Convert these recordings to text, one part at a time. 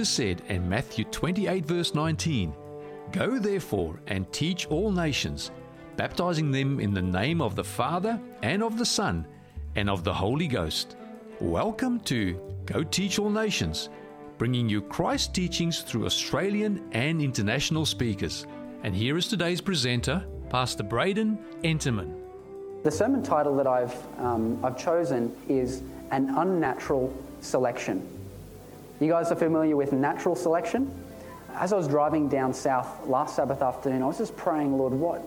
Jesus said in Matthew 28, verse 19, Go therefore and teach all nations, baptizing them in the name of the Father and of the Son and of the Holy Ghost. Welcome to Go Teach All Nations, bringing you Christ teachings through Australian and international speakers. And here is today's presenter, Pastor Braden Enterman. The sermon title that I've, um, I've chosen is An Unnatural Selection. You guys are familiar with natural selection? As I was driving down south last Sabbath afternoon, I was just praying, Lord, what?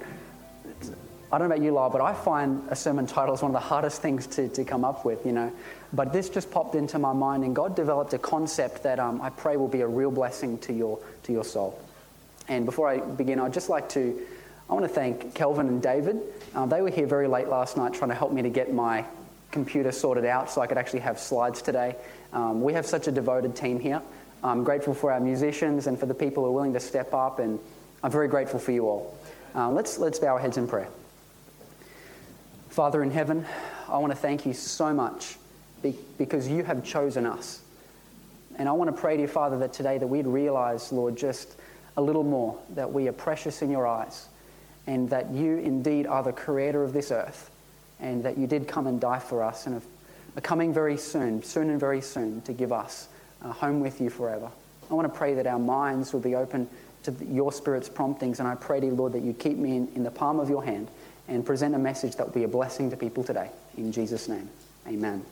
I don't know about you, Lyle, but I find a sermon title is one of the hardest things to, to come up with, you know. But this just popped into my mind, and God developed a concept that um, I pray will be a real blessing to your, to your soul. And before I begin, I'd just like to, I want to thank Kelvin and David. Um, they were here very late last night trying to help me to get my computer sorted out so I could actually have slides today. Um, we have such a devoted team here. I'm grateful for our musicians and for the people who are willing to step up, and I'm very grateful for you all. Uh, let's, let's bow our heads in prayer. Father in heaven, I want to thank you so much because you have chosen us. And I want to pray to you, Father, that today that we'd realize, Lord, just a little more that we are precious in your eyes and that you indeed are the creator of this earth and that you did come and die for us and are coming very soon, soon and very soon, to give us a home with you forever. I want to pray that our minds will be open to your Spirit's promptings, and I pray to you, Lord, that you keep me in, in the palm of your hand and present a message that will be a blessing to people today. In Jesus' name, amen.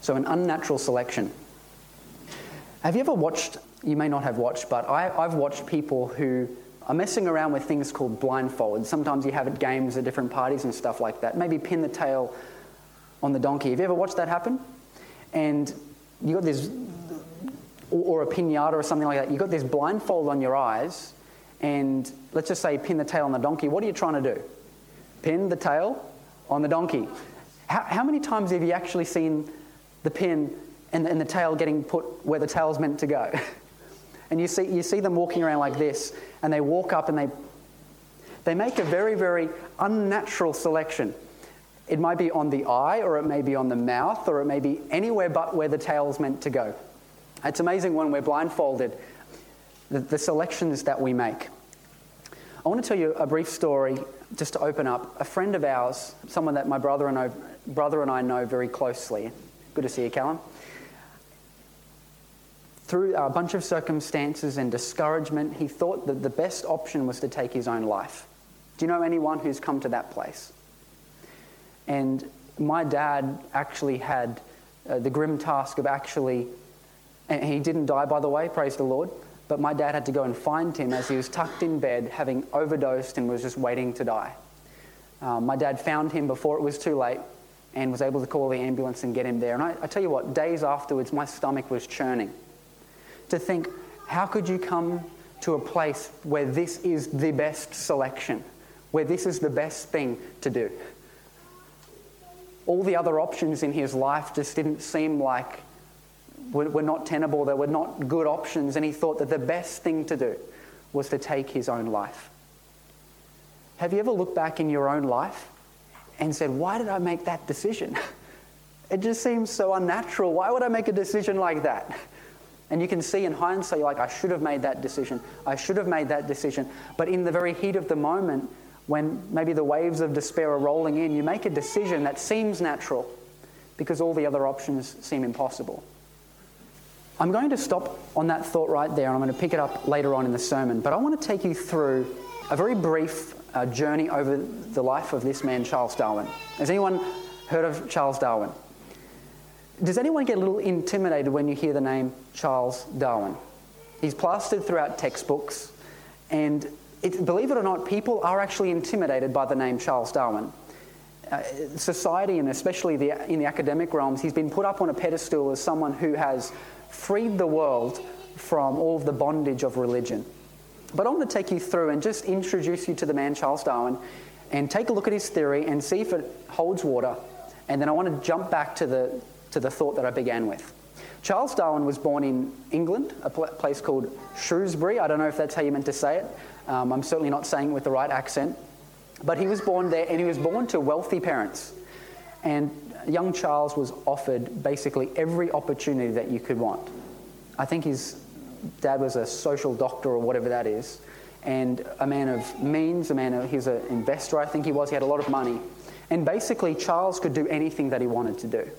So, an unnatural selection. Have you ever watched, you may not have watched, but I, I've watched people who are messing around with things called blindfold. Sometimes you have at games at different parties and stuff like that. Maybe pin the tail on the donkey. Have you ever watched that happen? And you got this, or, or a pinata or something like that. You got this blindfold on your eyes, and let's just say pin the tail on the donkey. What are you trying to do? Pin the tail on the donkey. How, how many times have you actually seen the pin and, and the tail getting put where the tail's meant to go. and you see, you see them walking around like this, and they walk up and they, they make a very, very unnatural selection. It might be on the eye, or it may be on the mouth, or it may be anywhere but where the tail's meant to go. It's amazing when we're blindfolded, the, the selections that we make. I want to tell you a brief story just to open up. A friend of ours, someone that my brother and I, brother and I know very closely. Good to see you, Callum through a bunch of circumstances and discouragement, he thought that the best option was to take his own life. Do you know anyone who's come to that place? And my dad actually had uh, the grim task of actually, and he didn't die, by the way, praise the Lord, but my dad had to go and find him as he was tucked in bed, having overdosed and was just waiting to die. Uh, my dad found him before it was too late and was able to call the ambulance and get him there. And I, I tell you what, days afterwards, my stomach was churning to think, how could you come to a place where this is the best selection, where this is the best thing to do? All the other options in his life just didn't seem like were, not tenable, they were not good options, and he thought that the best thing to do was to take his own life. Have you ever looked back in your own life and said, Why did I make that decision? It just seems so unnatural. Why would I make a decision like that? And you can see in hindsight, you're like, I should have made that decision. I should have made that decision. But in the very heat of the moment, when maybe the waves of despair are rolling in, you make a decision that seems natural because all the other options seem impossible. I'm going to stop on that thought right there and I'm going to pick it up later on in the sermon. But I want to take you through a very brief uh, journey over the life of this man, Charles Darwin. Has anyone heard of Charles Darwin? Does anyone get a little intimidated when you hear the name Charles Darwin? He's plastered throughout textbooks, and it, believe it or not, people are actually intimidated by the name Charles Darwin. Uh, society, and especially the, in the academic realms, he's been put up on a pedestal as someone who has freed the world from all of the bondage of religion. But I want to take you through and just introduce you to the man Charles Darwin and take a look at his theory and see if it holds water. And then I want to jump back to the, to the thought that I began with. Charles Darwin was born in England, a place called Shrewsbury. I don't know if that's how you meant to say it. Um, I'm certainly not saying it with the right accent. But he was born there, and he was born to wealthy parents. And young Charles was offered basically every opportunity that you could want. I think his dad was a social doctor or whatever that is, and a man of means, a man of, he was an investor, I think he was, he had a lot of money. And basically, Charles could do anything that he wanted to do.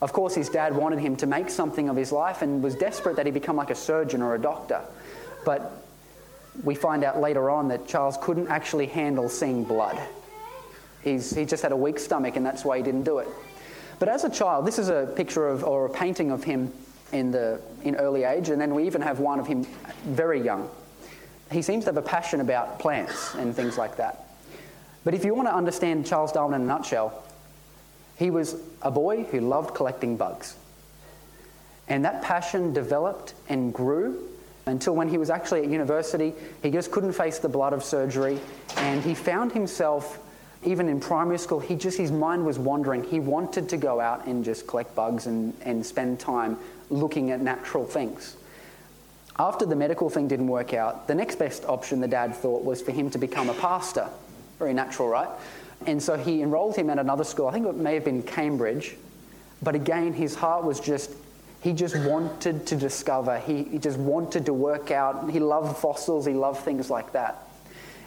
Of course, his dad wanted him to make something of his life and was desperate that he become like a surgeon or a doctor. But we find out later on that Charles couldn't actually handle seeing blood. He's, he just had a weak stomach, and that's why he didn't do it. But as a child, this is a picture of, or a painting of him in, the, in early age, and then we even have one of him very young. He seems to have a passion about plants and things like that. But if you want to understand Charles Darwin in a nutshell, he was a boy who loved collecting bugs. And that passion developed and grew until when he was actually at university, he just couldn't face the blood of surgery. And he found himself, even in primary school, he just, his mind was wandering. He wanted to go out and just collect bugs and, and spend time looking at natural things. After the medical thing didn't work out, the next best option the dad thought was for him to become a pastor. Very natural, right? And so he enrolled him at another school. I think it may have been Cambridge. But again, his heart was just, he just wanted to discover. He, he just wanted to work out. He loved fossils, he loved things like that.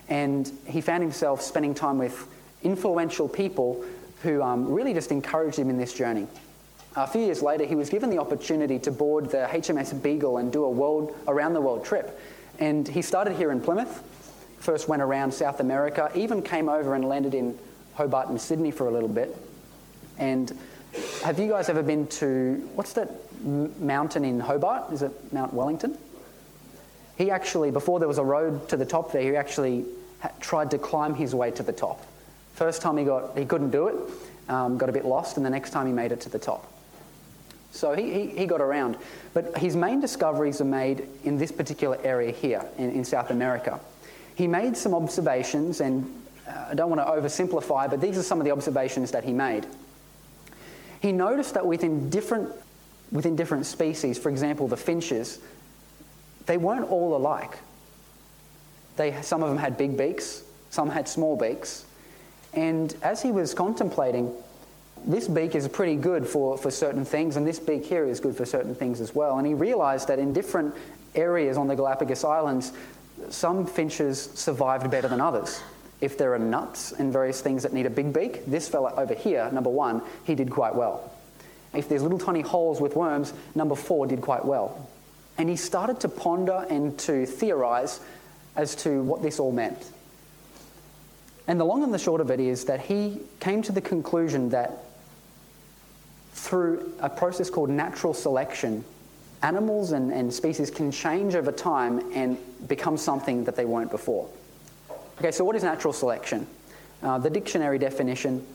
And he found himself spending time with influential people who um, really just encouraged him in this journey. A few years later, he was given the opportunity to board the HMS Beagle and do a world around the world trip. And he started here in Plymouth, first went around South America, even came over and landed in Hobart and Sydney for a little bit. And have you guys ever been to what's that mountain in Hobart? Is it Mount Wellington? He actually, before there was a road to the top there, he actually tried to climb his way to the top. First time he got, he couldn't do it, um, got a bit lost, and the next time he made it to the top. So he, he, he, got around. But his main discoveries are made in this particular area here in, in South America. He made some observations, and uh, I don't want to oversimplify, but these are some of the observations that he made. He noticed that within different, within different species, for example, the finches, they weren't all alike. They, some of them had big beaks, some had small beaks. And as he was contemplating, this beak is pretty good for, for certain things, and this beak here is good for certain things as well. And he realized that in different areas on the Galapagos Islands, some finches survived better than others. If there are nuts and various things that need a big beak, this fella over here, number one, he did quite well. If there's little tiny holes with worms, number four did quite well. And he started to ponder and to theorize as to what this all meant. And the long and the short of it is that he came to the conclusion that through a process called natural selection, animals and, and species can change over time and become something that they weren't before. Okay, so what is natural selection? Uh, the dictionary definition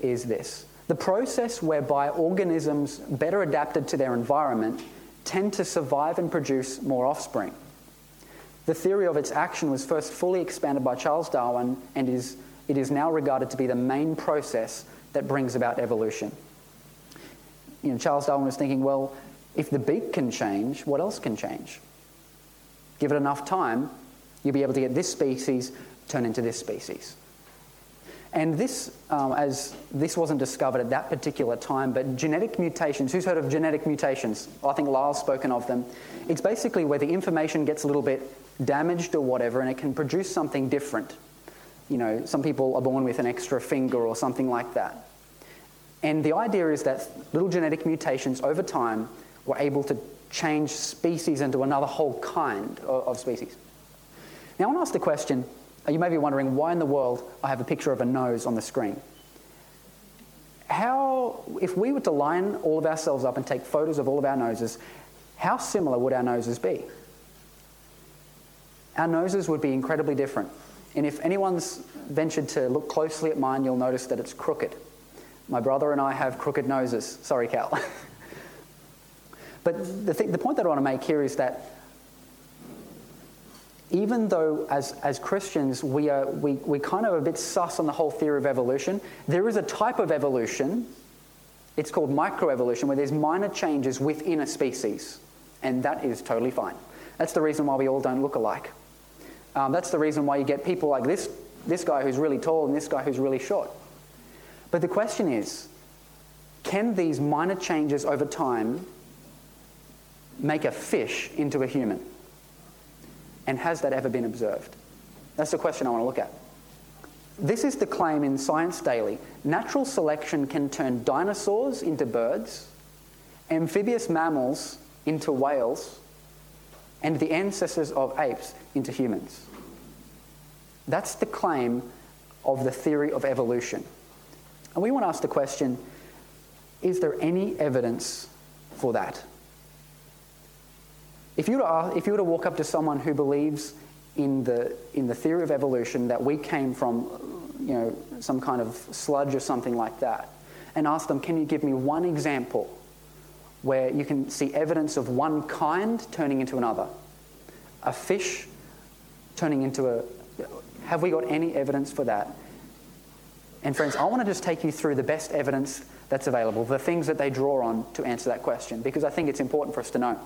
is this the process whereby organisms better adapted to their environment tend to survive and produce more offspring. The theory of its action was first fully expanded by Charles Darwin and is, it is now regarded to be the main process that brings about evolution you know, Charles Darwin was thinking, well, if the beak can change, what else can change? Give it enough time, you'll be able to get this species turn into this species. And this, um, as this wasn't discovered at that particular time, but genetic mutations, who's heard of genetic mutations? I think Lyle's spoken of them. It's basically where the information gets a little bit damaged or whatever, and it can produce something different. You know, some people are born with an extra finger or something like that. And the idea is that little genetic mutations over time were able to change species into another whole kind of, of species. Now, I want to ask the question uh, you may be wondering why in the world I have a picture of a nose on the screen. How, if we were to line all of ourselves up and take photos of all of our noses, how similar would our noses be? Our noses would be incredibly different. And if anyone's ventured to look closely at mine, you'll notice that it's crooked. My brother and I have crooked noses. Sorry, Cal. but the, th- the point that I want to make here is that even though as, as Christians we are we, we kind of a bit sus on the whole theory of evolution, there is a type of evolution, it's called microevolution, where there's minor changes within a species. And that is totally fine. That's the reason why we all don't look alike. Um, that's the reason why you get people like this, this guy who's really tall and this guy who's really short. But the question is can these minor changes over time make a fish into a human? And has that ever been observed? That's the question I want to look at. This is the claim in Science Daily. Natural selection can turn dinosaurs into birds, amphibious mammals into whales, and the ancestors of apes into humans. That's the claim of the theory of evolution. And we want to ask the question is there any evidence for that? If you, were to, if you were to walk up to someone who believes in the, in the theory of evolution that we came from you know, some kind of sludge or something like that, and ask them, can you give me one example where you can see evidence of one kind turning into another? A fish turning into a. Have we got any evidence for that? And friends, I want to just take you through the best evidence that's available, the things that they draw on to answer that question, because I think it's important for us to know.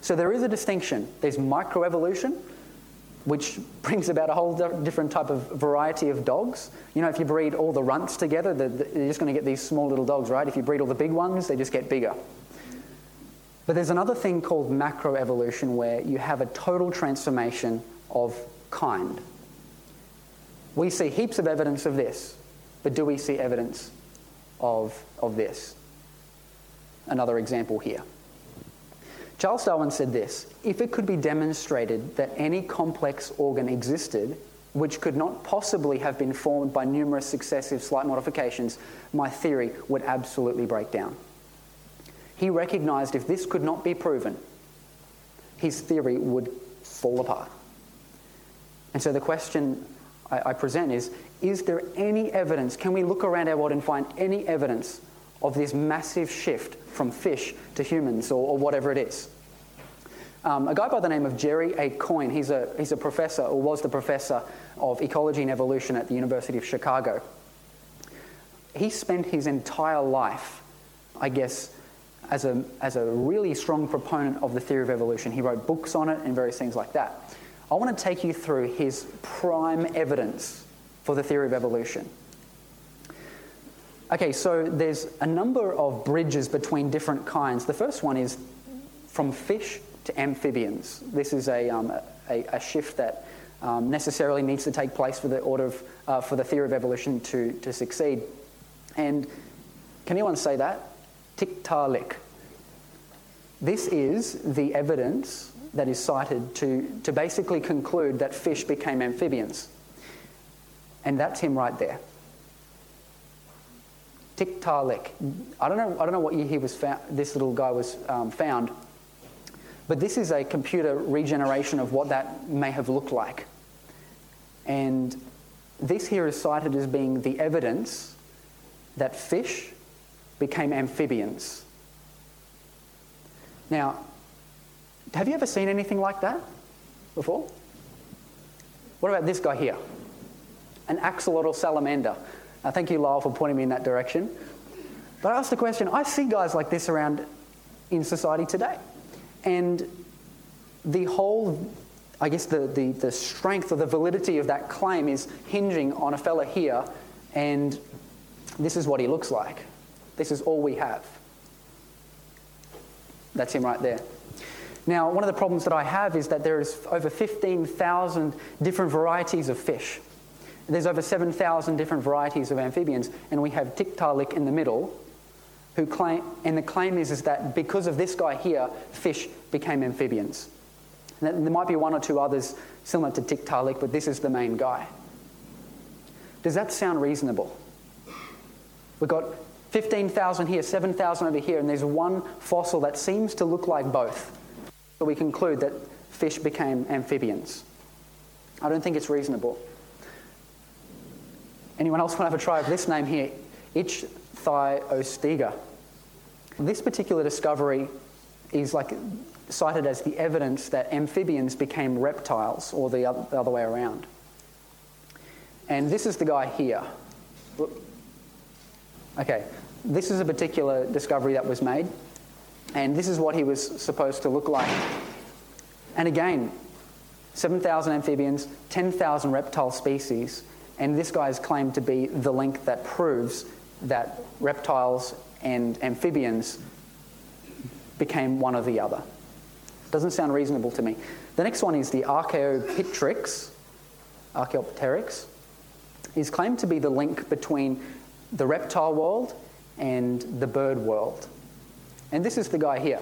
So there is a distinction. There's microevolution, which brings about a whole different type of variety of dogs. You know, if you breed all the runts together, you're just going to get these small little dogs, right? If you breed all the big ones, they just get bigger. But there's another thing called macroevolution where you have a total transformation of kind. We see heaps of evidence of this, but do we see evidence of, of this? Another example here. Charles Darwin said this If it could be demonstrated that any complex organ existed which could not possibly have been formed by numerous successive slight modifications, my theory would absolutely break down. He recognized if this could not be proven, his theory would fall apart. And so the question I, I present is Is there any evidence? Can we look around our world and find any evidence of this massive shift from fish to humans or, or whatever it is. Um, a guy by the name of Jerry A. Coyne, he's a, he's a professor, or was the professor of ecology and evolution at the University of Chicago. He spent his entire life, I guess, as a, as a really strong proponent of the theory of evolution. He wrote books on it and various things like that. I want to take you through his prime evidence for the theory of evolution. Okay, so there's a number of bridges between different kinds. The first one is from fish to amphibians. This is a, um, a, a, shift that um, necessarily needs to take place for the order of, uh, for the theory of evolution to, to succeed. And can anyone say that? Tiktaalik. This is the evidence that is cited to, to basically conclude that fish became amphibians. And that's him right there. Tiktaalik. I don't know. I don't know what year he was found, this little guy was um, found, but this is a computer regeneration of what that may have looked like. And this here is cited as being the evidence that fish became amphibians. Now, have you ever seen anything like that before? What about this guy here? An axolotl salamander. Uh, thank you, Lyle, for pointing me in that direction. But I asked the question I see guys like this around in society today. And the whole, I guess, the, the, the strength or the validity of that claim is hinging on a fella here, and this is what he looks like. This is all we have. That's him right there. Now, one of the problems that I have is that there is over 15,000 different varieties of fish. There's over 7,000 different varieties of amphibians, and we have Tiktaalik in the middle, who claim, and the claim is, is that because of this guy here, fish became amphibians. And there might be one or two others similar to Tiktaalik, but this is the main guy. Does that sound reasonable? We've got 15,000 here, 7,000 over here, and there's one fossil that seems to look like both. So we conclude that fish became amphibians. I don't think it's reasonable. Anyone else want to have a try of this name here? Ichthyostega. This particular discovery is like cited as the evidence that amphibians became reptiles or the other, the other way around. And this is the guy here. Okay, this is a particular discovery that was made, and this is what he was supposed to look like. And again, 7,000 amphibians, 10,000 reptile species, and this guy is claimed to be the link that proves that reptiles and amphibians became one or the other. Doesn't sound reasonable to me. The next one is the Archaeopteryx. Archaeopteryx is claimed to be the link between the reptile world and the bird world. And this is the guy here.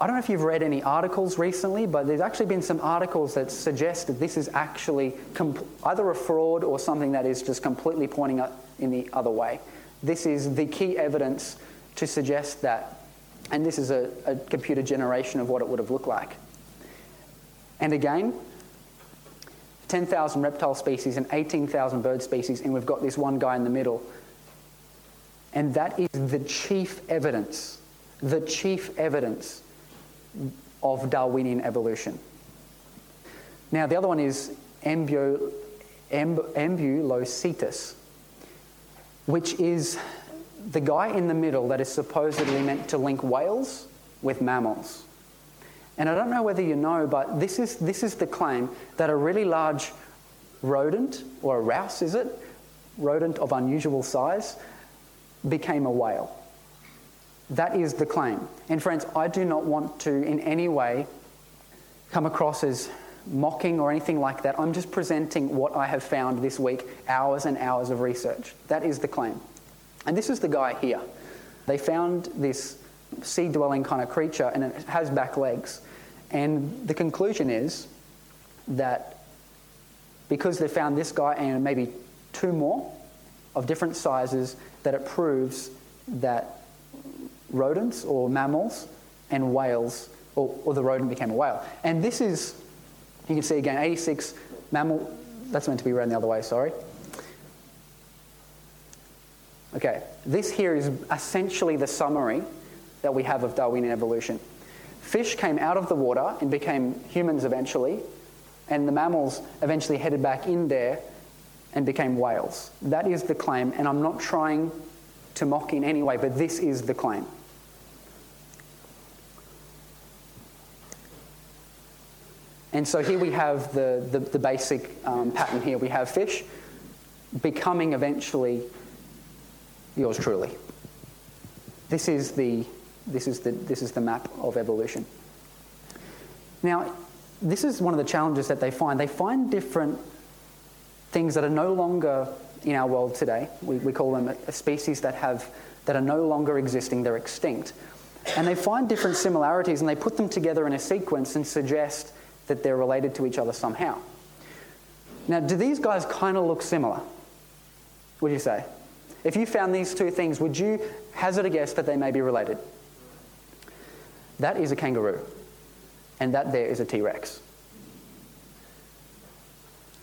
I don't know if you've read any articles recently, but there's actually been some articles that suggest that this is actually comp- either a fraud or something that is just completely pointing in the other way. This is the key evidence to suggest that, and this is a, a computer generation of what it would have looked like. And again, 10,000 reptile species and 18,000 bird species, and we've got this one guy in the middle. And that is the chief evidence, the chief evidence of Darwinian evolution. Now, the other one is Ambu, Ambulocetus, which is the guy in the middle that is supposedly meant to link whales with mammals. And I don't know whether you know, but this is, this is the claim that a really large rodent, or a rouse is it? Rodent of unusual size, became a whale. That is the claim. And friends, I do not want to in any way come across as mocking or anything like that. I'm just presenting what I have found this week, hours and hours of research. That is the claim. And this is the guy here. They found this sea dwelling kind of creature and it has back legs. And the conclusion is that because they found this guy and maybe two more of different sizes, that it proves that rodents or mammals and whales, or, or the rodent became a whale. And this is, you can see again, 86 mammal, that's meant to be read the other way, sorry. Okay, this here is essentially the summary that we have of Darwinian evolution. Fish came out of the water and became humans eventually, and the mammals eventually headed back in there and became whales. That is the claim, and I'm not trying to mock in any way, but this is the claim. And so here we have the, the, the basic um, pattern here. We have fish becoming eventually yours truly. This is the this is the, this is the map of evolution. Now, this is one of the challenges that they find. They find different things that are no longer in our world today. We, we call them a species that, have, that are no longer existing, they're extinct. And they find different similarities and they put them together in a sequence and suggest that they're related to each other somehow. Now, do these guys kind of look similar? Would you say? If you found these two things, would you hazard a guess that they may be related? That is a kangaroo, and that there is a T Rex.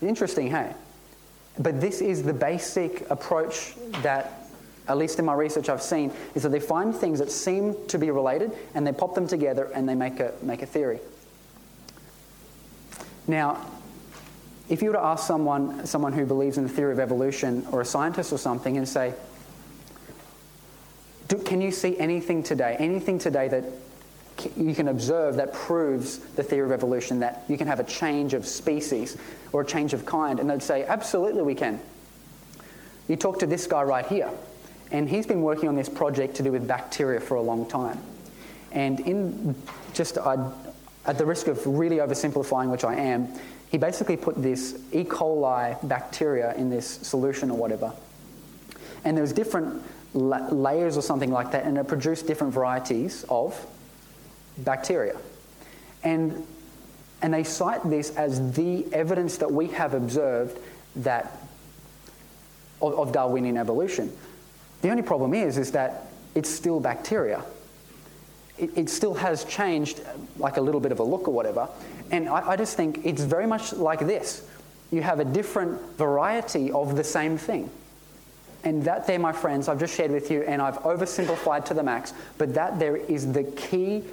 Interesting, hey? But this is the basic approach that, at least in my research, I've seen, is that they find things that seem to be related and they pop them together and they make a, make a theory. Now, if you were to ask someone, someone who believes in the theory of evolution or a scientist or something and say, can you see anything today, anything today that you can observe that proves the theory of evolution that you can have a change of species or a change of kind. And they'd say, absolutely, we can. You talk to this guy right here, and he's been working on this project to do with bacteria for a long time. And in just uh, at the risk of really oversimplifying, which I am, he basically put this E. coli bacteria in this solution or whatever. And there was different la- layers or something like that, and it produced different varieties of bacteria. And, and they cite this as the evidence that we have observed that of, of Darwinian evolution. The only problem is, is that it's still bacteria. It, it, still has changed, uh, like a little bit of a look or whatever. And I, I just think it's very much like this. You have a different variety of the same thing. And that there, my friends, I've just shared with you, and I've oversimplified to the max, but that there is the key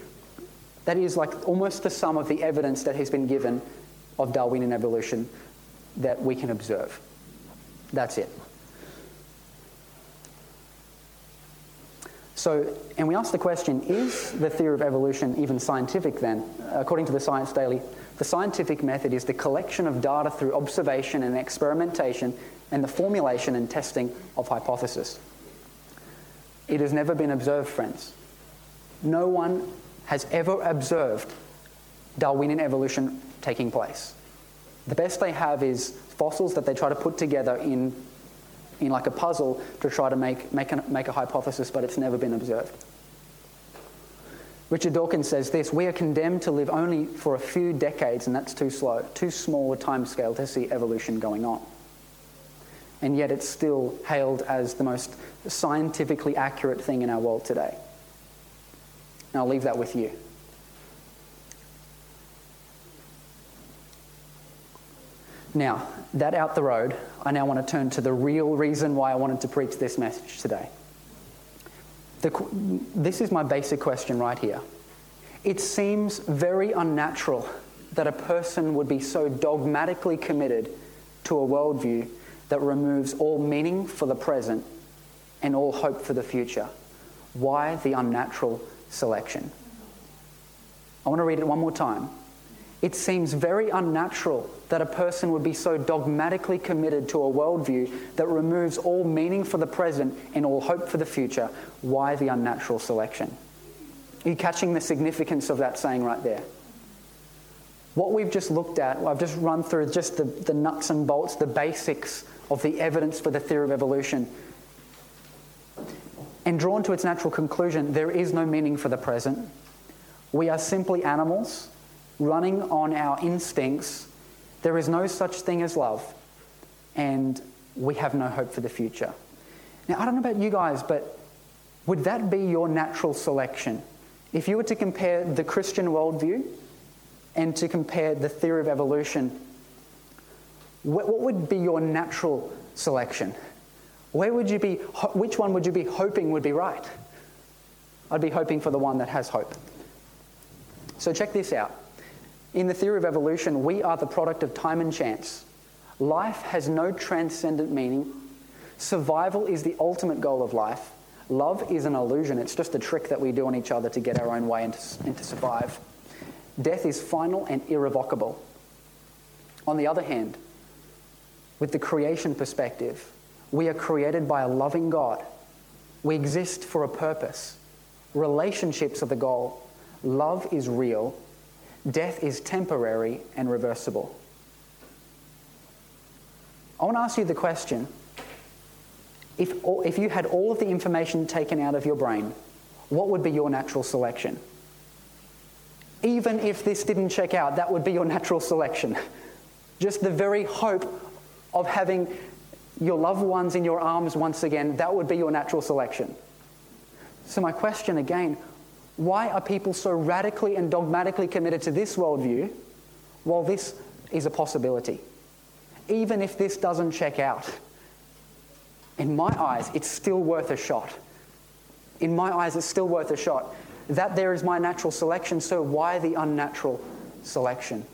that is like almost the sum of the evidence that has been given of Darwinian evolution that we can observe. That's it. So, and we ask the question is the theory of evolution even scientific then? According to the Science Daily, the scientific method is the collection of data through observation and experimentation and the formulation and testing of hypotheses. It has never been observed, friends. no one has ever observed Darwinian evolution taking place. The best they have is fossils that they try to put together in, in like a puzzle to try to make, make, a, make a hypothesis, but it's never been observed. Richard Dawkins says this We are condemned to live only for a few decades, and that's too slow, too small a time scale to see evolution going on. And yet it's still hailed as the most scientifically accurate thing in our world today. And I'll leave that with you. Now, that out the road, I now want to turn to the real reason why I wanted to preach this message today. The, this is my basic question right here. It seems very unnatural that a person would be so dogmatically committed to a worldview that removes all meaning for the present and all hope for the future. Why the unnatural selection? I want to read it one more time. It seems very unnatural that a person would be so dogmatically committed to a worldview that removes all meaning for the present and all hope for the future. Why the unnatural selection? Are you catching the significance of that saying right there? What we've just looked at, I've just run through just the, the nuts and bolts, the basics of the evidence for the theory of evolution. And drawn to its natural conclusion, there is no meaning for the present. We are simply animals running on our instincts. There is no such thing as love, and we have no hope for the future. Now, I don't know about you guys, but would that be your natural selection? If you were to compare the Christian worldview and to compare the theory of evolution, what would be your natural selection? Where would you be, which one would you be hoping would be right? I'd be hoping for the one that has hope. So check this out. In the theory of evolution, we are the product of time and chance. Life has no transcendent meaning. Survival is the ultimate goal of life. Love is an illusion, it's just a trick that we do on each other to get our own way and to, and to survive. Death is final and irrevocable. On the other hand, with the creation perspective, we are created by a loving God. We exist for a purpose. Relationships are the goal. Love is real death is temporary and reversible. I want to ask you the question if, if you had all of the information taken out of your brain, what would be your natural selection? Even if this didn't check out, that would be your natural selection. Just the very hope of having your loved ones in your arms once again, that would be your natural selection. So, my question again why are people so radically and dogmatically committed to this worldview while this is a possibility? Even if this doesn't check out, in my eyes, it's still worth a shot. In my eyes, it's still worth a shot. That there is my natural selection, so why the unnatural selection?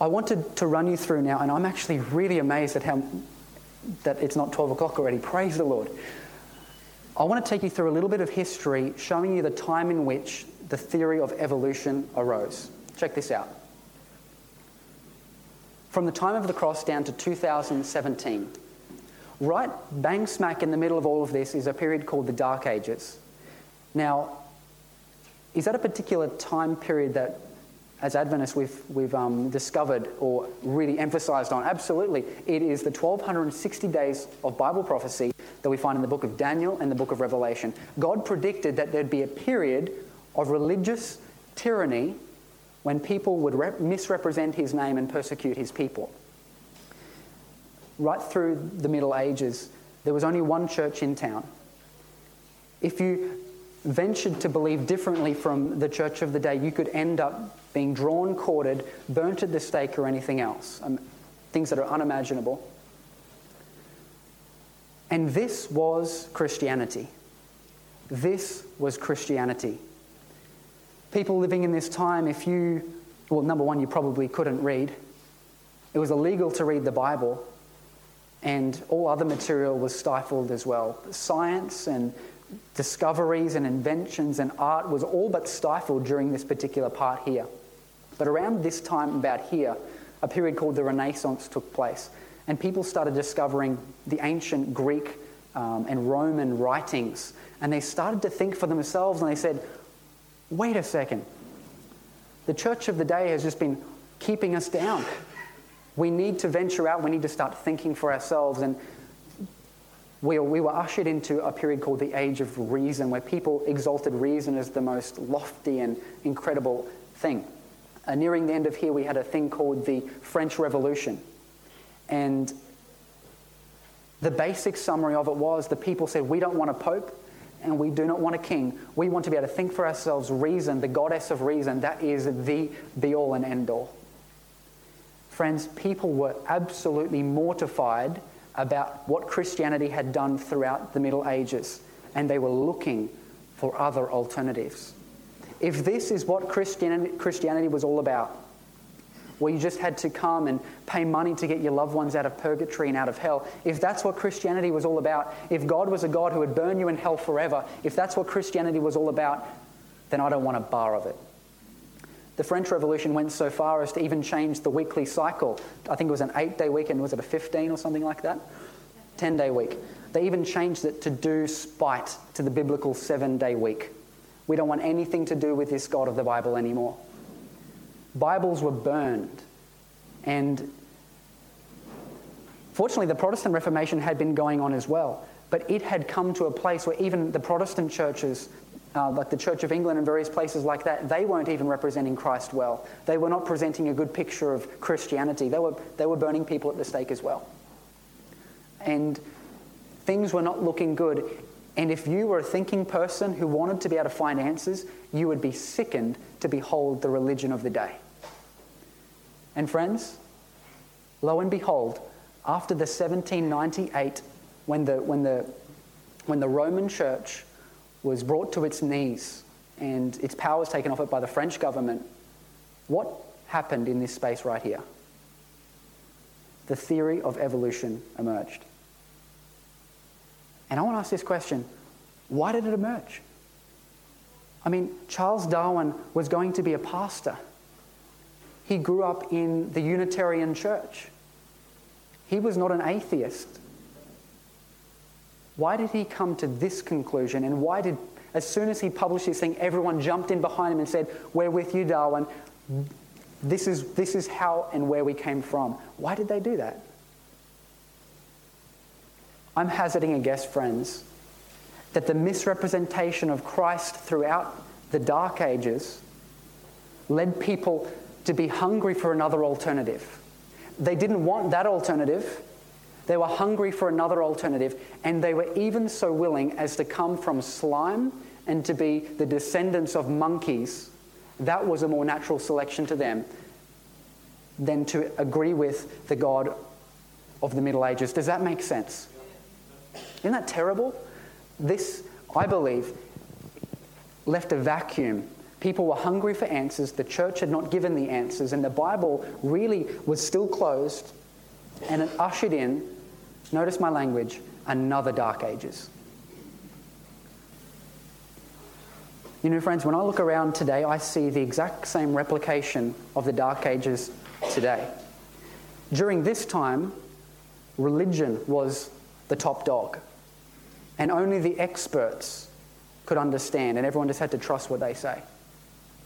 I wanted to run you through now, and I'm actually really amazed at how that it's not 12 o'clock already. Praise the Lord. I want to take you through a little bit of history showing you the time in which the theory of evolution arose. Check this out. From the time of the cross down to 2017, right bang smack in the middle of all of this is a period called the Dark Ages. Now, is that a particular time period that as Adventists we've, we've um, discovered or really emphasized on? Absolutely. It is the 1260 days of Bible prophecy that we find in the book of Daniel and the book of Revelation. God predicted that there'd be a period of religious tyranny when people would rep- misrepresent his name and persecute his people. Right through the Middle Ages, there was only one church in town. If you ventured to believe differently from the church of the day, you could end up being drawn, quartered, burnt at the stake, or anything else. Um, things that are unimaginable. And this was Christianity. This was Christianity. People living in this time, if you, well, number one, you probably couldn't read. It was illegal to read the Bible, and all other material was stifled as well. Science and discoveries and inventions and art was all but stifled during this particular part here. But around this time, about here, a period called the Renaissance took place, and people started discovering the ancient Greek um, and Roman writings and they started to think for themselves and they said, wait a second. The church of the day has just been keeping us down. We need to venture out. We need to start thinking for ourselves. And we, we were ushered into a period called the Age of Reason, where people exalted reason as the most lofty and incredible thing. Uh, nearing the end of here, we had a thing called the French Revolution. And the basic summary of it was the people said, We don't want a pope and we do not want a king. We want to be able to think for ourselves reason, the goddess of reason, that is the be all and end all. Friends, people were absolutely mortified about what Christianity had done throughout the Middle Ages, and they were looking for other alternatives. If this is what Christianity, was all about, where you just had to come and pay money to get your loved ones out of purgatory and out of hell, if that's what Christianity was all about, if God was a God who would burn you in hell forever, if that's what Christianity was all about, then I don't want a bar of it. The French Revolution went so far as to even change the weekly cycle. I think it was an eight day week, and was it a 15 or something like that? 10 day week. They even changed it to do spite to the biblical seven day week. We don't want anything to do with this God of the Bible anymore. Bibles were burned. And fortunately, the Protestant Reformation had been going on as well. But it had come to a place where even the Protestant churches uh, like the Church of England and various places like that, they weren't even representing Christ well. They were not presenting a good picture of Christianity. They were, they were burning people at the stake as well. And things were not looking good. And if you were a thinking person who wanted to be able to find answers, you would be sickened to behold the religion of the day. And friends, lo and behold, after the 1798, when the, when the, when the Roman Church was brought to its knees and its power was taken off it by the French government, what happened in this space right here? The theory of evolution emerged. And I want to ask this question why did it emerge? I mean, Charles Darwin was going to be a pastor. He grew up in the Unitarian Church. He was not an atheist. Why did he come to this conclusion? And why did, as soon as he published this thing, everyone jumped in behind him and said, We're with you, Darwin. This is, this is how and where we came from. Why did they do that? I'm hazarding a guess, friends, that the misrepresentation of Christ throughout the Dark Ages led people to be hungry for another alternative. They didn't want that alternative. They were hungry for another alternative, and they were even so willing as to come from slime and to be the descendants of monkeys. That was a more natural selection to them than to agree with the God of the Middle Ages. Does that make sense? Isn't that terrible? This, I believe, left a vacuum. People were hungry for answers. The church had not given the answers, and the Bible really was still closed, and it ushered in notice my language, another dark ages. You know, friends, when I look around today, I see the exact same replication of the dark ages today. During this time, religion was the top dog, and only the experts could understand, and everyone just had to trust what they say.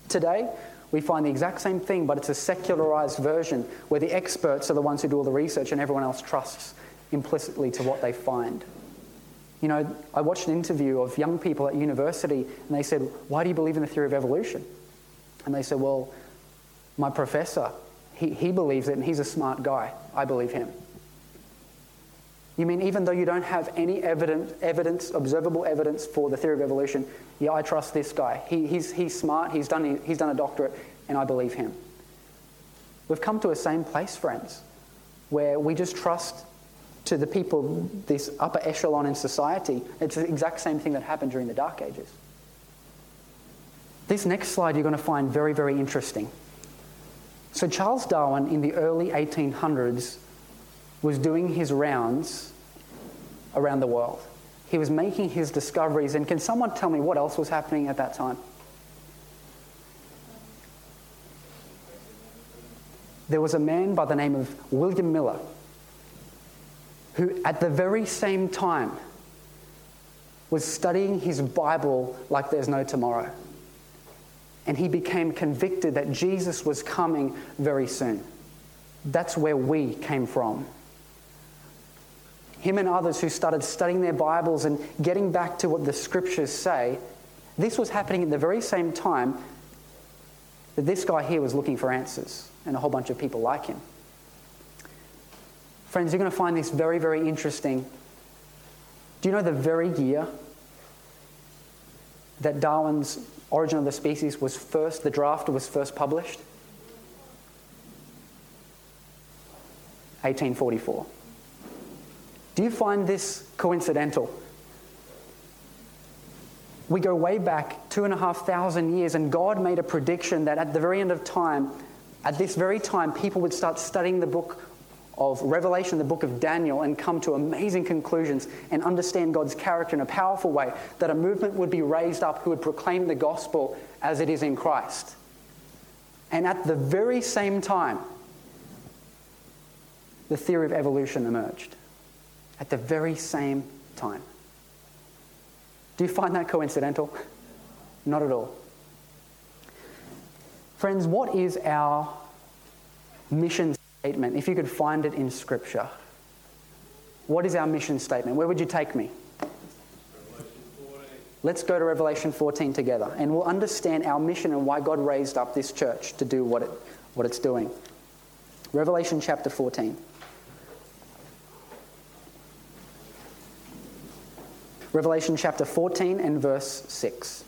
Today, we find the exact same thing, but it's a secularized version where the experts are the ones who do all the research and everyone else trusts implicitly to what they find. You know, I watched an interview of young people at university and they said, Why do you believe in the theory of evolution? And they said, Well, my professor, he, he believes it and he's a smart guy. I believe him. You mean even though you don't have any evidence, evidence, observable evidence for the theory of evolution, yeah, I trust this guy. He, he's, he's smart, he's done, he's done a doctorate, and I believe him. We've come to a same place, friends, where we just trust to the people, this upper echelon in society, it's the exact same thing that happened during the Dark Ages. This next slide you're going to find very, very interesting. So, Charles Darwin in the early 1800s was doing his rounds around the world. He was making his discoveries, and can someone tell me what else was happening at that time? There was a man by the name of William Miller who, at the very same time, was studying his Bible like there's no tomorrow. And he became convicted that Jesus was coming very soon. That's where we came from. Him and others who started studying their Bibles and getting back to what the scriptures say, this was happening at the very same time that this guy here was looking for answers and a whole bunch of people like him. Friends, you're going to find this very, very interesting. Do you know the very year that Darwin's Origin of the Species was first, the draft was first published? 1844. Do you find this coincidental? We go way back two and a half thousand years, and God made a prediction that at the very end of time, at this very time, people would start studying the book of Revelation, the book of Daniel, and come to amazing conclusions and understand God's character in a powerful way, that a movement would be raised up who would proclaim the gospel as it is in Christ. And at the very same time, the theory of evolution emerged. At the very same time. Do you find that coincidental? Not at all. Friends, what is our mission statement? If you could find it in Scripture, what is our mission statement? Where would you take me? Let's go to Revelation 14 together and we'll understand our mission and why God raised up this church to do what, it, what it's doing. Revelation chapter 14. Revelation chapter 14 and verse 6.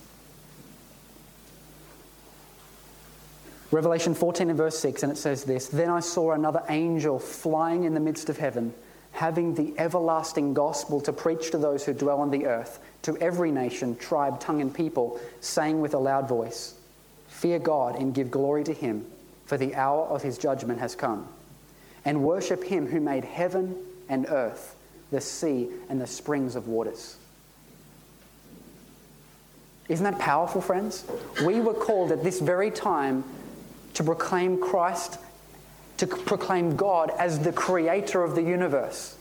Revelation 14 and verse 6, and it says this Then I saw another angel flying in the midst of heaven, having the everlasting gospel to preach to those who dwell on the earth, to every nation, tribe, tongue, and people, saying with a loud voice, Fear God and give glory to him, for the hour of his judgment has come. And worship him who made heaven and earth, the sea, and the springs of waters. Isn't that powerful, friends? We were called at this very time to proclaim Christ, to proclaim God as the creator of the universe.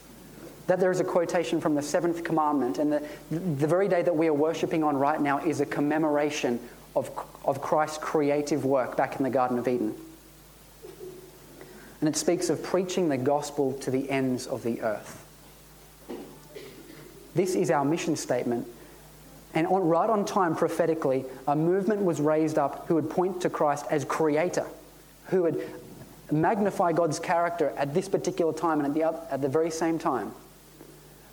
That there is a quotation from the seventh commandment, and the, the very day that we are worshipping on right now is a commemoration of, of Christ's creative work back in the Garden of Eden. And it speaks of preaching the gospel to the ends of the earth. This is our mission statement and on, right on time, prophetically, a movement was raised up who would point to Christ as creator, who would magnify God's character at this particular time and at the, at the very same time.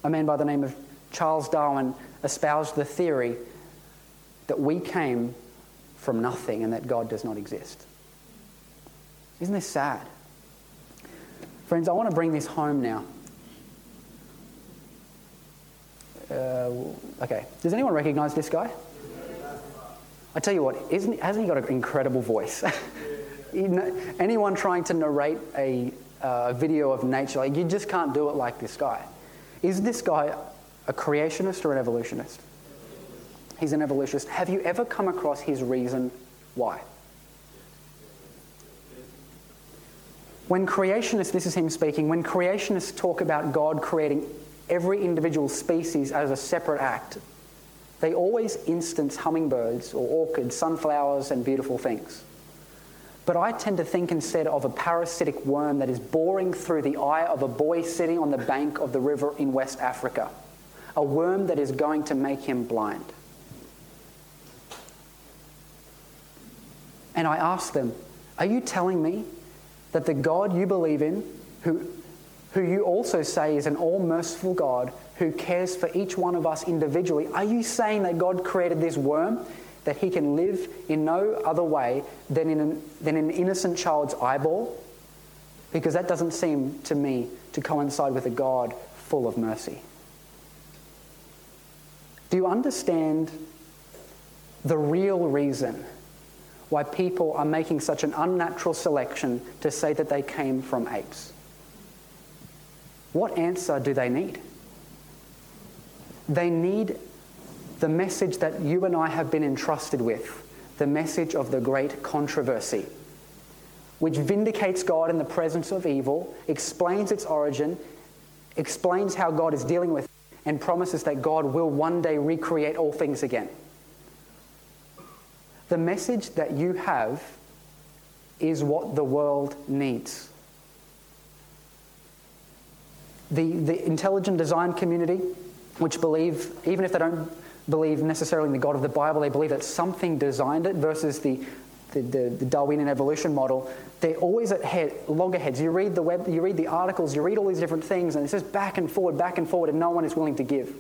A man by the name of Charles Darwin espoused the theory that we came from nothing and that God does not exist. Isn't this sad? Friends, I want to bring this home now. Uh, okay, does anyone recognize this guy? I tell you what, isn't, hasn't he got an incredible voice? anyone trying to narrate a uh, video of nature, like, you just can't do it like this guy. Is this guy a creationist or an evolutionist? He's an evolutionist. Have you ever come across his reason why? When creationists, this is him speaking, when creationists talk about God creating every individual species as a separate act. They always instance hummingbirds or orchids, sunflowers, and beautiful things. But I tend to think instead of a parasitic worm that is boring through the eye of a boy sitting on the bank of the river in West Africa, a worm that is going to make him blind. And I ask them, Are you telling me that the God you believe in, who who you also say is an all merciful God who cares for each one of us individually, are you saying that God created this worm that he can live in no other way than in an, than an innocent child's eyeball? Because that doesn't seem to me to coincide with a God full of mercy. Do you understand the real reason why people are making such an unnatural selection to say that they came from apes? What answer do they need? They need the message that you and I have been entrusted with the message of the great controversy, which vindicates God in the presence of evil, explains its origin, explains how God is dealing with, it, and promises that God will one day recreate all things again. The message that you have is what the world needs. The, the intelligent design community, which believe, even if they don't believe necessarily in the God of the Bible, they believe that something designed it versus the, the, the, the Darwinian evolution model, they're always at head, loggerheads. You read the web, you read the articles, you read all these different things, and it's just back and forward, back and forward, and no one is willing to give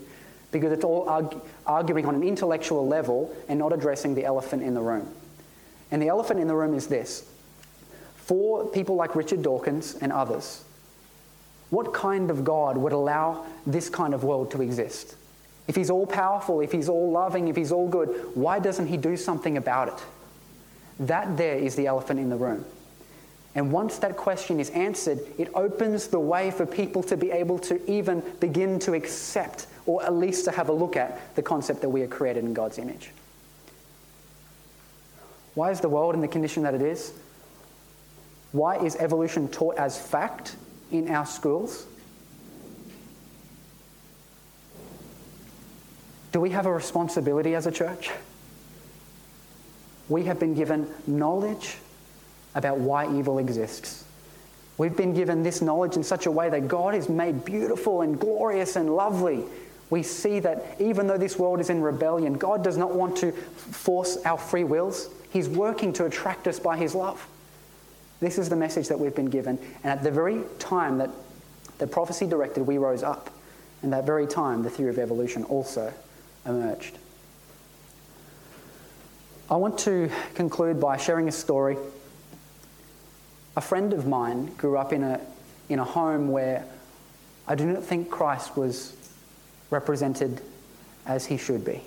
because it's all argue, arguing on an intellectual level and not addressing the elephant in the room. And the elephant in the room is this: for people like Richard Dawkins and others, what kind of God would allow this kind of world to exist? If he's all powerful, if he's all loving, if he's all good, why doesn't he do something about it? That there is the elephant in the room. And once that question is answered, it opens the way for people to be able to even begin to accept, or at least to have a look at, the concept that we are created in God's image. Why is the world in the condition that it is? Why is evolution taught as fact in our schools? Do we have a responsibility as a church? We have been given knowledge about why evil exists. We've been given this knowledge in such a way that God is made beautiful and glorious and lovely. We see that even though this world is in rebellion, God does not want to force our free wills. He's working to attract us by His love. This is the message that we've been given. And at the very time that the prophecy directed, we rose up. And that very time, the theory of evolution also emerged. I want to conclude by sharing a story. A friend of mine grew up in a, in a home where I do not think Christ was represented as he should be.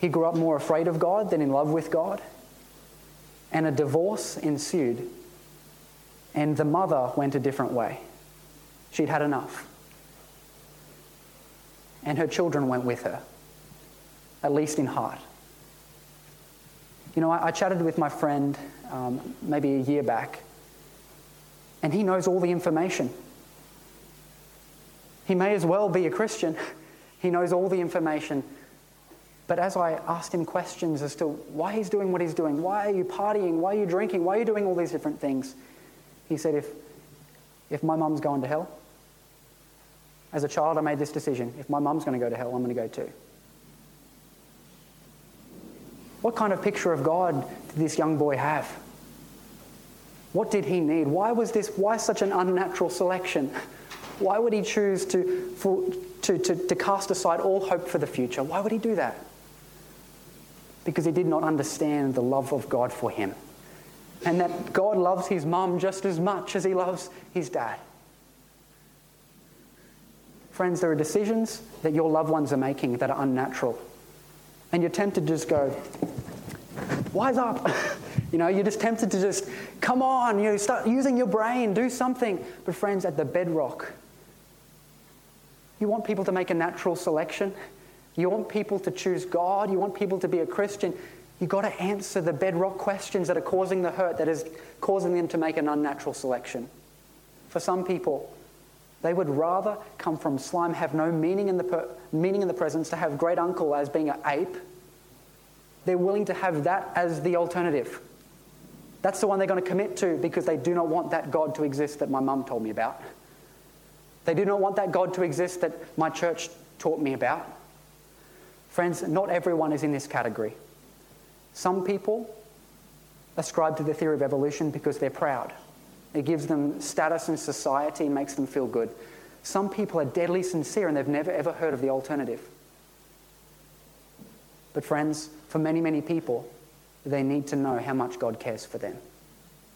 He grew up more afraid of God than in love with God. And a divorce ensued. And the mother went a different way. She'd had enough. And her children went with her, at least in heart. You know, I, I chatted with my friend um, maybe a year back, and he knows all the information. He may as well be a Christian. He knows all the information but as I asked him questions as to why he's doing what he's doing, why are you partying, why are you drinking, why are you doing all these different things, he said, if, if my mum's going to hell, as a child I made this decision. If my mum's going to go to hell, I'm going to go too. What kind of picture of God did this young boy have? What did he need? Why was this, why such an unnatural selection? Why would he choose to, for, to, to, to cast aside all hope for the future? Why would he do that? Because he did not understand the love of God for him. And that God loves his mum just as much as he loves his dad. Friends, there are decisions that your loved ones are making that are unnatural. And you're tempted to just go, wise up. you know, you're just tempted to just, come on, you know, start using your brain, do something. But friends, at the bedrock, you want people to make a natural selection. You want people to choose God, you want people to be a Christian. You've got to answer the bedrock questions that are causing the hurt, that is causing them to make an unnatural selection. For some people, they would rather come from slime, have no meaning in the, per- meaning in the presence, to have great uncle as being an ape. They're willing to have that as the alternative. That's the one they're going to commit to because they do not want that God to exist that my mum told me about. They do not want that God to exist that my church taught me about. Friends, not everyone is in this category. Some people ascribe to the theory of evolution because they're proud. It gives them status in society makes them feel good. Some people are deadly sincere and they've never ever heard of the alternative. But, friends, for many, many people, they need to know how much God cares for them.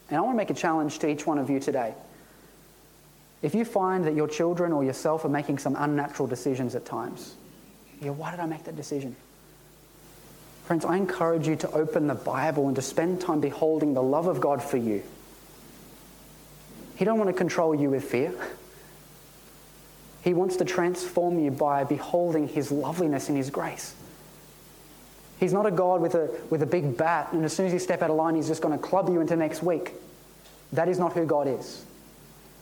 And I want to make a challenge to each one of you today. If you find that your children or yourself are making some unnatural decisions at times, yeah, why did I make that decision? Friends, I encourage you to open the Bible and to spend time beholding the love of God for you. He don't want to control you with fear. He wants to transform you by beholding his loveliness and his grace. He's not a God with a, with a big bat, and as soon as you step out of line, he's just going to club you into next week. That is not who God is.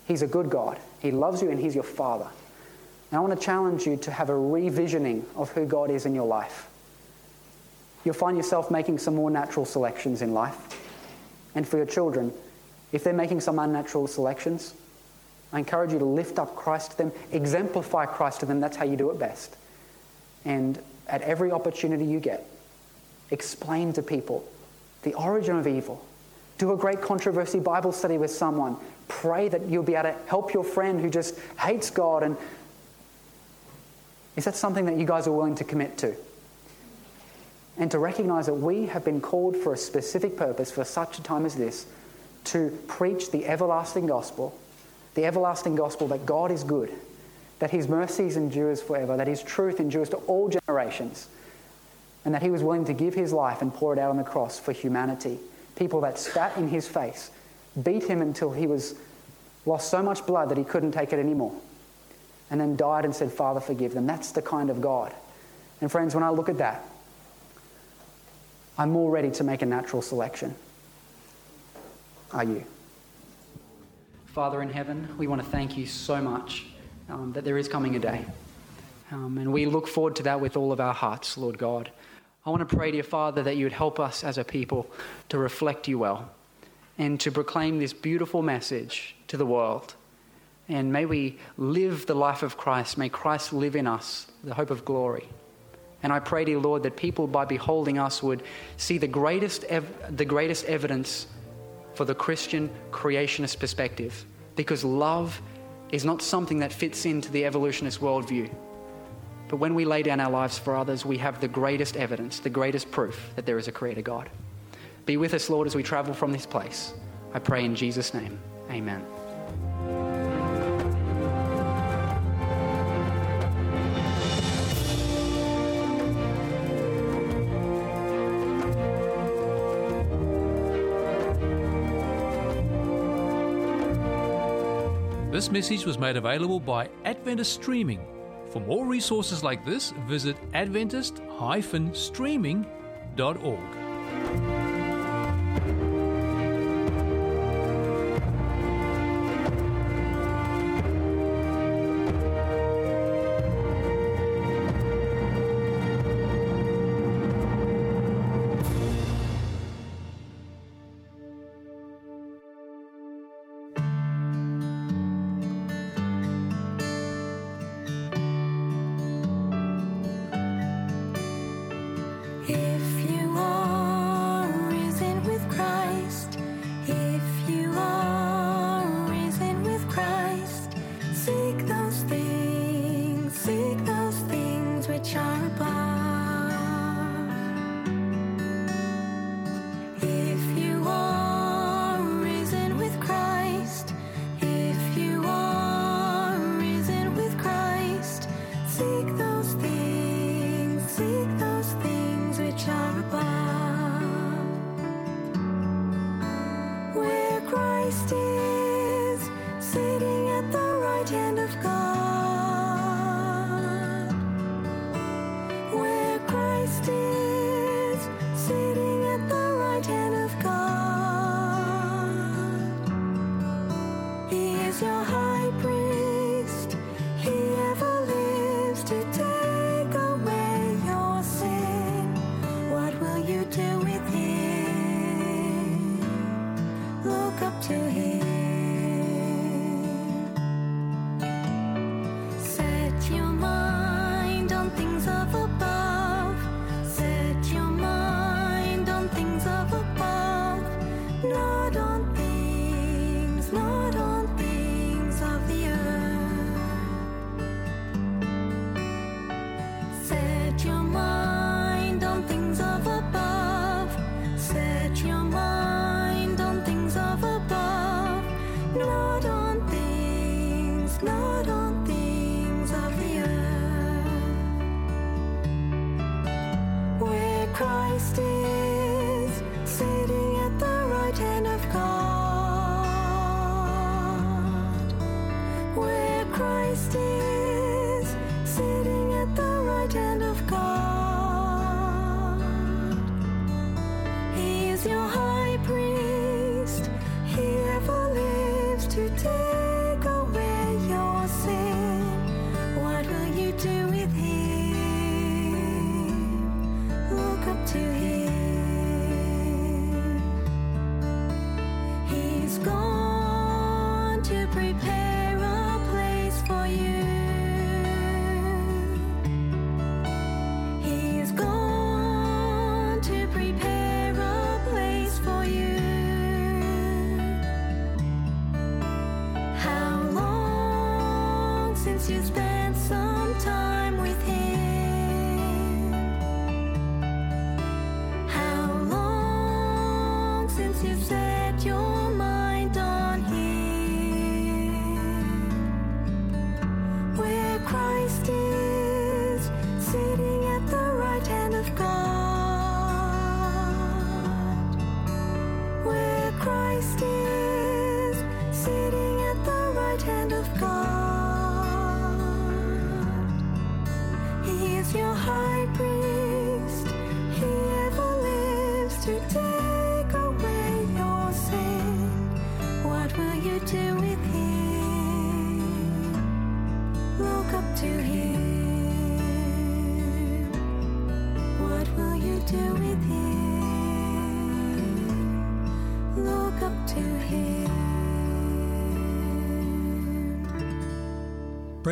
He's a good God. He loves you, and he's your Father. And I want to challenge you to have a revisioning of who God is in your life. You'll find yourself making some more natural selections in life. And for your children, if they're making some unnatural selections, I encourage you to lift up Christ to them, exemplify Christ to them. That's how you do it best. And at every opportunity you get, explain to people the origin of evil. Do a great controversy Bible study with someone. Pray that you'll be able to help your friend who just hates God. And is that something that you guys are willing to commit to? And to recognize that we have been called for a specific purpose for such a time as this to preach the everlasting gospel, the everlasting gospel that God is good, that his mercies endures forever, that his truth endures to all generations, and that he was willing to give his life and pour it out on the cross for humanity. People that spat in his face, beat him until he was lost so much blood that he couldn't take it anymore, and then died and said, Father, forgive them. That's the kind of God. And friends, when I look at that, I'm more ready to make a natural selection. Are you? Father in heaven, we want to thank you so much um, that there is coming a day. Um, and we look forward to that with all of our hearts, Lord God. I want to pray, dear Father, that you would help us as a people to reflect you well and to proclaim this beautiful message to the world. And may we live the life of Christ. May Christ live in us, the hope of glory. And I pray, dear Lord, that people, by beholding us, would see the greatest, ev- the greatest evidence for the Christian creationist perspective. Because love is not something that fits into the evolutionist worldview. But when we lay down our lives for others, we have the greatest evidence, the greatest proof that there is a Creator God. Be with us, Lord, as we travel from this place. I pray in Jesus' name. Amen. This message was made available by Adventist Streaming. For more resources like this, visit Adventist-streaming.org.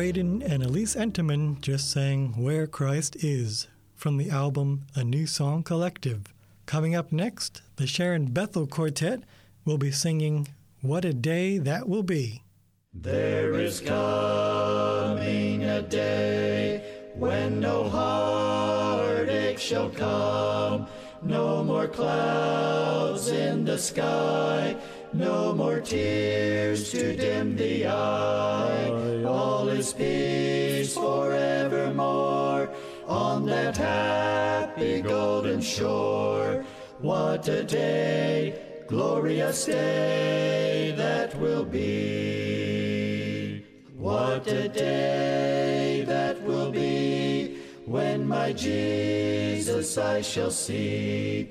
Braden and Elise Enterman just sang Where Christ Is from the album A New Song Collective. Coming up next, the Sharon Bethel Quartet will be singing What a Day That Will Be. There is coming a day when no heartache shall come, no more clouds in the sky, no more tears to dim the eye. All is peace forevermore on that happy golden shore. What a day, glorious day that will be. What a day that will be when my Jesus I shall see.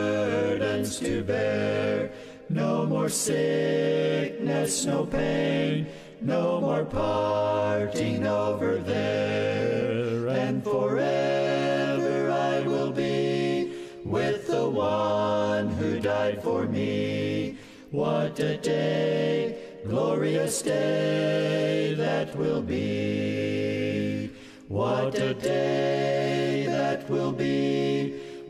burdens to bear, no more sickness, no pain, no more parting over there, and forever I will be with the one who died for me. What a day, glorious day that will be. What a day that will be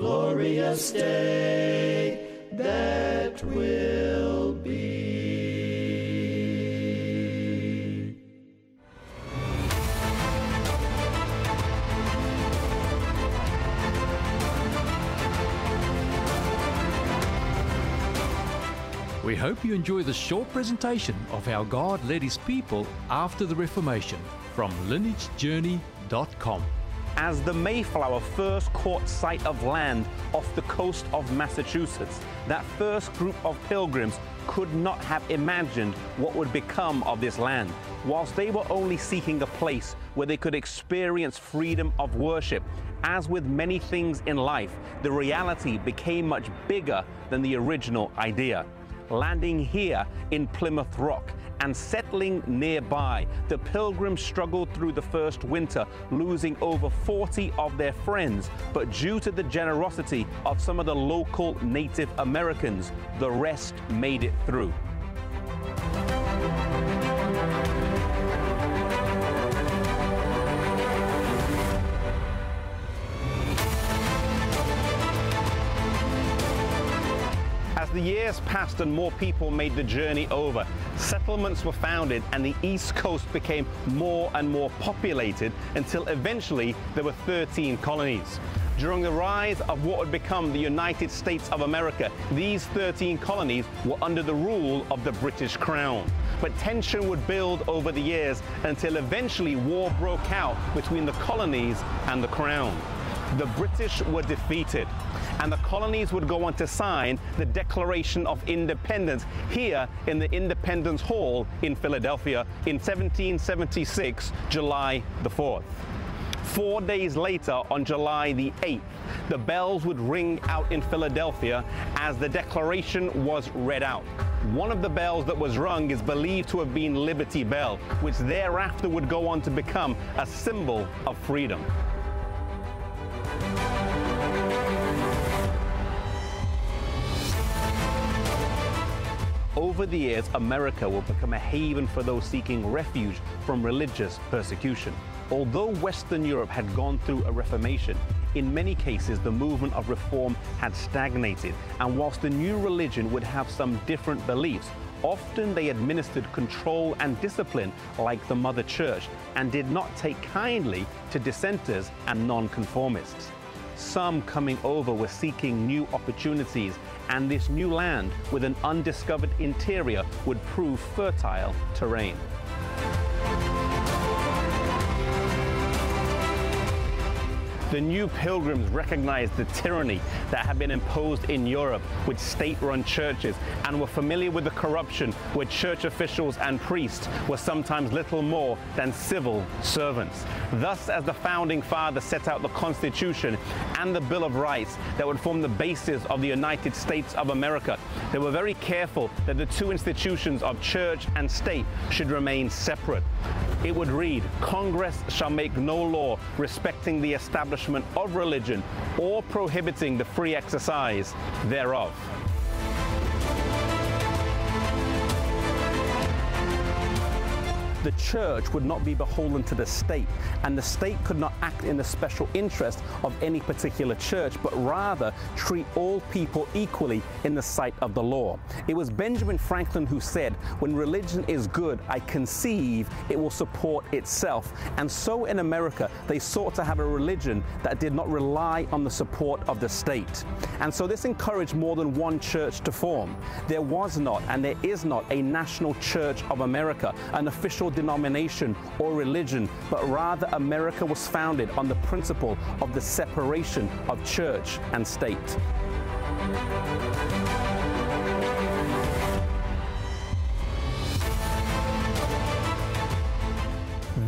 glorious day that will be. We hope you enjoy this short presentation of how God led his people after the Reformation from lineagejourney.com. as the Mayflower first caught sight of land off the coast of Massachusetts, that first group of pilgrims could not have imagined what would become of this land. Whilst they were only seeking a place where they could experience freedom of worship, as with many things in life, the reality became much bigger than the original idea landing here in Plymouth Rock and settling nearby. The pilgrims struggled through the first winter, losing over 40 of their friends, but due to the generosity of some of the local Native Americans, the rest made it through. As the years passed and more people made the journey over, settlements were founded and the East Coast became more and more populated until eventually there were 13 colonies. During the rise of what would become the United States of America, these 13 colonies were under the rule of the British Crown. But tension would build over the years until eventually war broke out between the colonies and the Crown. The British were defeated, and the colonies would go on to sign the Declaration of Independence here in the Independence Hall in Philadelphia in 1776, July the 4th. Four days later, on July the 8th, the bells would ring out in Philadelphia as the Declaration was read out. One of the bells that was rung is believed to have been Liberty Bell, which thereafter would go on to become a symbol of freedom. Over the years, America will become a haven for those seeking refuge from religious persecution. Although Western Europe had gone through a reformation, in many cases the movement of reform had stagnated, and whilst the new religion would have some different beliefs, often they administered control and discipline like the Mother Church and did not take kindly to dissenters and nonconformists. Some coming over were seeking new opportunities, and this new land with an undiscovered interior would prove fertile terrain. The new pilgrims recognized the tyranny that had been imposed in Europe with state run churches and were familiar with the corruption where church officials and priests were sometimes little more than civil servants. Thus, as the founding fathers set out the Constitution and the Bill of Rights that would form the basis of the United States of America, they were very careful that the two institutions of church and state should remain separate. It would read Congress shall make no law respecting the establishment of religion or prohibiting the free exercise thereof. The church would not be beholden to the state, and the state could not act in the special interest of any particular church, but rather treat all people equally in the sight of the law. It was Benjamin Franklin who said, When religion is good, I conceive it will support itself. And so in America, they sought to have a religion that did not rely on the support of the state. And so this encouraged more than one church to form. There was not, and there is not, a national church of America, an official denomination or religion, but rather America was founded on the principle of the separation of church and state.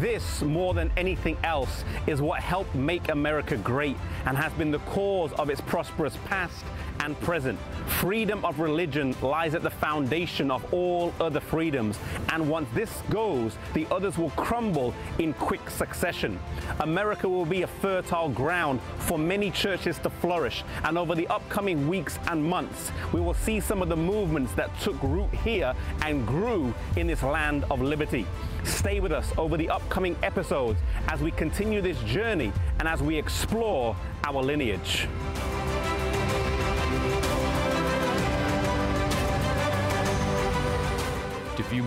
This, more than anything else, is what helped make America great and has been the cause of its prosperous past and present. Freedom of religion lies at the foundation of all other freedoms, and once this goes, the others will crumble in quick succession. America will be a fertile ground for many churches to flourish, and over the upcoming weeks and months, we will see some of the movements that took root here and grew in this land of liberty. Stay with us over the upcoming episodes as we continue this journey and as we explore our lineage.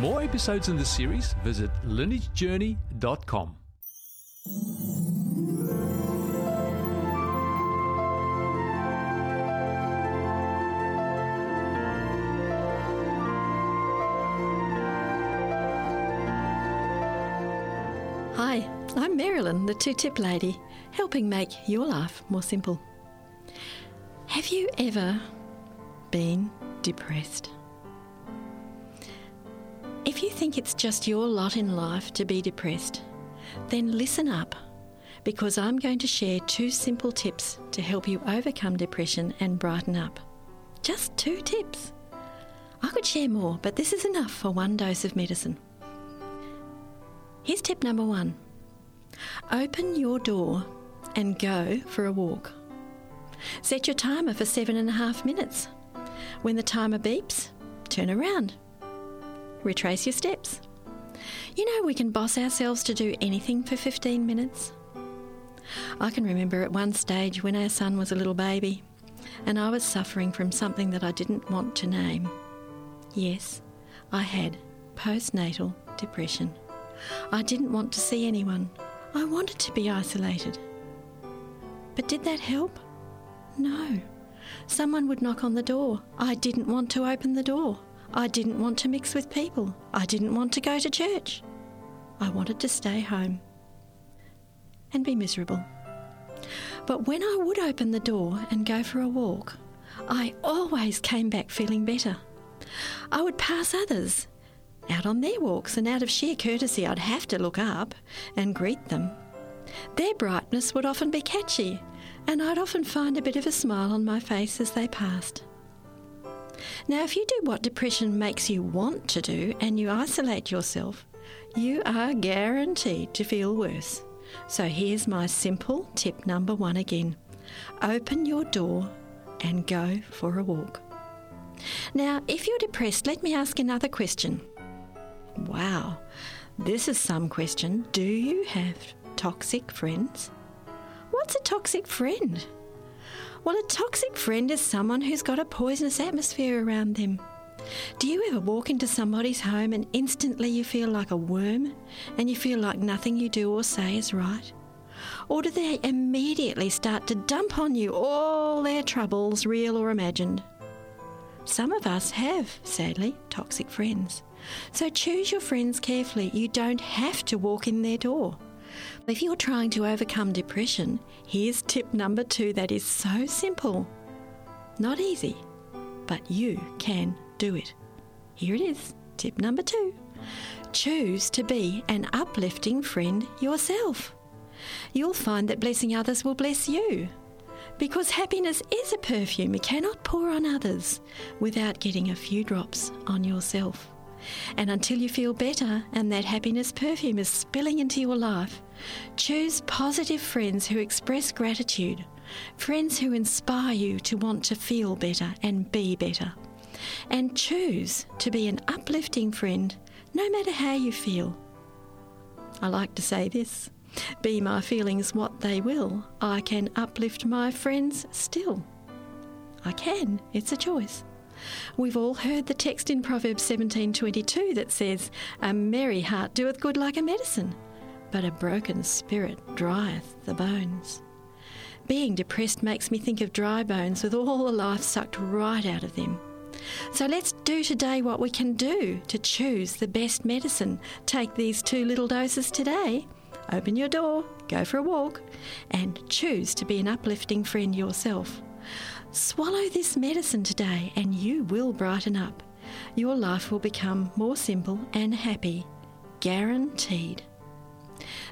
More episodes in the series, visit lineagejourney.com. Hi, I'm Marilyn, the two tip lady, helping make your life more simple. Have you ever been depressed? If you think it's just your lot in life to be depressed, then listen up because I'm going to share two simple tips to help you overcome depression and brighten up. Just two tips. I could share more, but this is enough for one dose of medicine. Here's tip number one open your door and go for a walk. Set your timer for seven and a half minutes. When the timer beeps, turn around. Retrace your steps. You know, we can boss ourselves to do anything for 15 minutes. I can remember at one stage when our son was a little baby. and I was suffering from something that I didn't want to name. Yes, I had postnatal depression. I didn't want to see anyone. I wanted to be isolated. But did that help? No. Someone would knock on the door. I didn't want to open the door. I didn't want to mix with people. I didn't want to go to church. I wanted to stay home and be miserable. But when I would open the door and go for a walk, I always came back feeling better. I would pass others out on their walks, and out of sheer courtesy, I'd have to look up and greet them. Their brightness would often be catchy, and I'd often find a bit of a smile on my face as they passed. Now, if you do what depression makes you want to do and you isolate yourself, you are guaranteed to feel worse. So here's my simple tip number one again open your door and go for a walk. Now, if you're depressed, let me ask another question. Wow, this is some question. Do you have toxic friends? What's a toxic friend? Well, a toxic friend is someone who's got a poisonous atmosphere around them. Do you ever walk into somebody's home and instantly you feel like a worm and you feel like nothing you do or say is right? Or do they immediately start to dump on you all their troubles, real or imagined? Some of us have, sadly, toxic friends. So choose your friends carefully. You don't have to walk in their door. If you're trying to overcome depression, here's tip number two that is so simple. Not easy, but you can do it. Here it is. Tip number two choose to be an uplifting friend yourself. You'll find that blessing others will bless you. Because happiness is a perfume you cannot pour on others without getting a few drops on yourself. And until you feel better and that happiness perfume is spilling into your life, choose positive friends who express gratitude, friends who inspire you to want to feel better and be better. And choose to be an uplifting friend no matter how you feel. I like to say this be my feelings what they will, I can uplift my friends still. I can, it's a choice. We've all heard the text in Proverbs 17:22 that says, "A merry heart doeth good like a medicine, but a broken spirit drieth the bones." Being depressed makes me think of dry bones with all the life sucked right out of them. So let's do today what we can do to choose the best medicine. Take these two little doses today. Open your door, go for a walk, and choose to be an uplifting friend yourself. Swallow this medicine today, and you will brighten up. Your life will become more simple and happy. Guaranteed.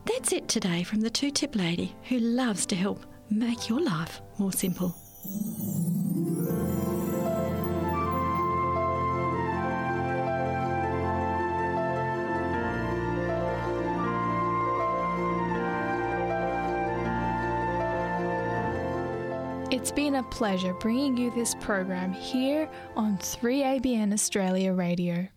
That's it today from the Two Tip Lady who loves to help make your life more simple. It's been a pleasure bringing you this program here on 3ABN Australia Radio.